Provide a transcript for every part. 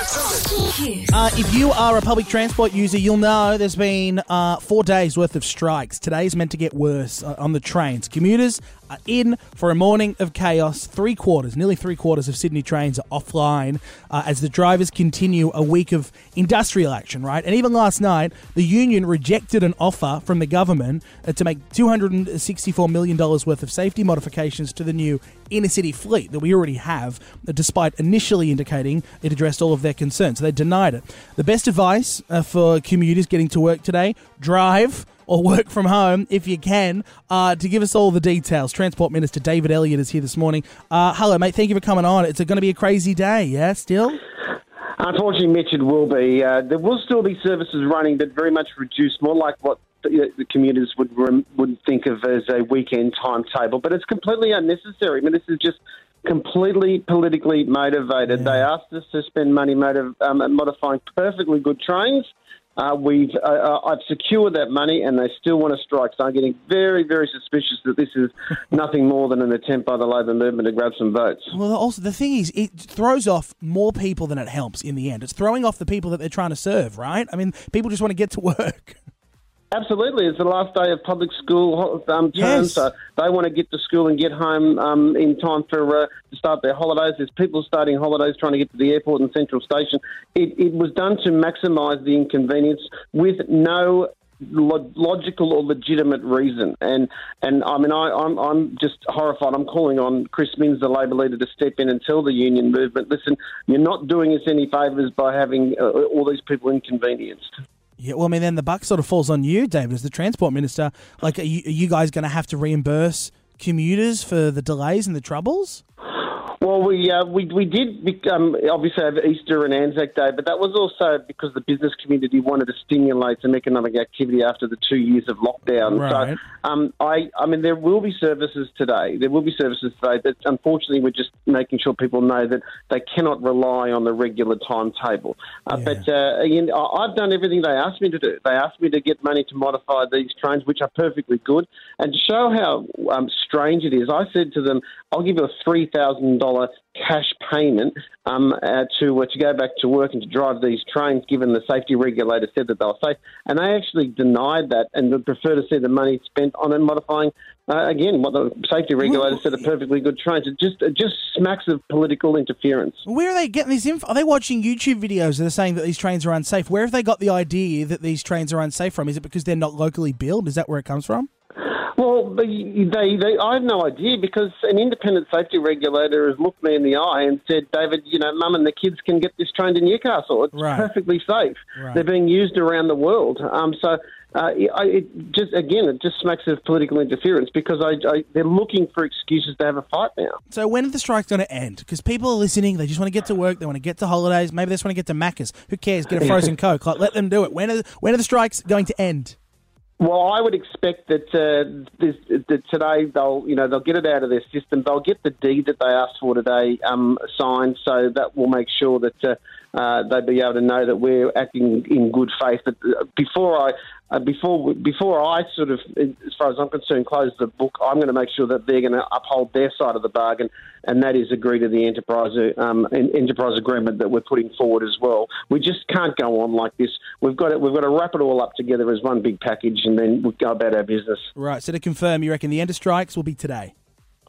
Uh, if you are a public transport user, you'll know there's been uh, four days worth of strikes. Today's meant to get worse uh, on the trains. Commuters are in for a morning of chaos. Three quarters, nearly three quarters of Sydney trains are offline uh, as the drivers continue a week of industrial action, right? And even last night, the union rejected an offer from the government uh, to make $264 million worth of safety modifications to the new inner city fleet that we already have, uh, despite initially indicating it addressed all of their concerns. So They denied it. The best advice uh, for commuters getting to work today drive or work from home if you can. Uh, to give us all the details, Transport Minister David Elliott is here this morning. Uh, hello, mate. Thank you for coming on. It's going to be a crazy day, yeah, still? Unfortunately, Mitch, it will be. Uh, there will still be services running, but very much reduced, more like what the, commuters would would think of as a weekend timetable. But it's completely unnecessary. I mean, this is just completely politically motivated. Yeah. They asked us to spend money motiv- um, modifying perfectly good trains. Uh, we've uh, uh, I've secured that money, and they still want to strike. So I'm getting very, very suspicious that this is nothing more than an attempt by the Labor movement to grab some votes. Well, also, the thing is, it throws off more people than it helps in the end. It's throwing off the people that they're trying to serve, right? I mean, people just want to get to work. Absolutely, it's the last day of public school um, term, Yes. so they want to get to school and get home um, in time for uh, to start their holidays. There's people starting holidays trying to get to the airport and Central Station. It, it was done to maximise the inconvenience with no lo- logical or legitimate reason. And and I mean, I, I'm I'm just horrified. I'm calling on Chris Minns, the Labor leader, to step in and tell the union movement, listen, you're not doing us any favours by having uh, all these people inconvenienced. Yeah, well, I mean, then the buck sort of falls on you, David, as the transport minister. Like, are you, are you guys going to have to reimburse commuters for the delays and the troubles? Well, we uh, we we did um, obviously have Easter and Anzac Day, but that was also because the business community wanted to stimulate some economic activity after the two years of lockdown. Right. So, um, I I mean, there will be services today. There will be services today, but unfortunately, we're just making sure people know that they cannot rely on the regular timetable. Uh, Yeah. But uh, again, I've done everything they asked me to do. They asked me to get money to modify these trains, which are perfectly good, and to show how um, strange it is, I said to them, "I'll give you a three thousand dollar cash payment um, uh, to uh, to go back to work and to drive these trains, given the safety regulator said that they were safe." And they actually denied that and would prefer to see the money spent on modifying. Uh, again, what the safety regulator said are perfectly good trains. It just it just smacks of political interference. Where are they getting this info? Are they watching YouTube videos that are saying that these trains are unsafe? Where have they got the idea that these trains are unsafe from? Is it because they're not locally built? Is that where it comes from? Well, they, they, they, I have no idea because an independent safety regulator has looked me in the eye and said, David, you know, mum and the kids can get this trained in Newcastle. It's Right. perfectly safe. Right. They're being used around the world. Um, so, uh, I, it just again, it just smacks of political interference because I, I, they're looking for excuses to have a fight now. So when are the strikes going to end? Because people are listening. They just want to get to work. They want to get to holidays. Maybe they just want to get to Macca's. Who cares? Get a frozen Coke. Like, let them do it. When are, when are the strikes going to end? Well, I would expect that, uh, this, that today they'll, you know, they'll get it out of their system. They'll get the deed that they asked for today um, signed, so that will make sure that uh, uh, they'll be able to know that we're acting in good faith. But uh, before I, uh, before before I sort of, as far as I'm concerned, close the book, I'm going to make sure that they're going to uphold their side of the bargain, and that is agree to the enterprise um, enterprise agreement that we're putting forward as well. We just can't go on like this. We've got to, we've got to wrap it all up together as one big package, and then we'll go about our business. Right. So to confirm, you reckon the end of strikes will be today?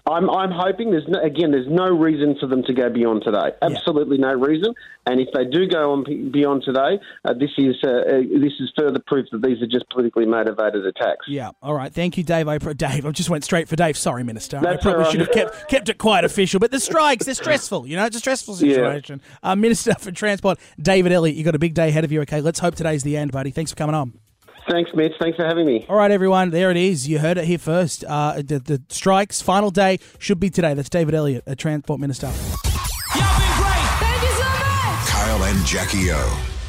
I'm, I'm hoping there's no, again there's no reason for them to go beyond today. Absolutely no reason. And if they do go on beyond today, uh, this is uh, uh, this is further proof that these are just politically motivated attacks. Yeah. All right. Thank you, Dave. I, Dave, I just went straight for Dave. Sorry, Minister. I probably right. should have kept kept it quite official. But the strikes, they're stressful. You know, it's a stressful situation. Uh, Minister for Transport, David Elliott, you got a big day ahead of you. Okay, let's hope today's the end, buddy. Thanks for coming on. Thanks, Mitch. Thanks for having me. All right, everyone. There it is. You heard it here first. Uh, the, the strikes final day should be today. That's David Elliott, a Transport Minister. Y'all been great. Thank you so much. Kyle and Jackie O.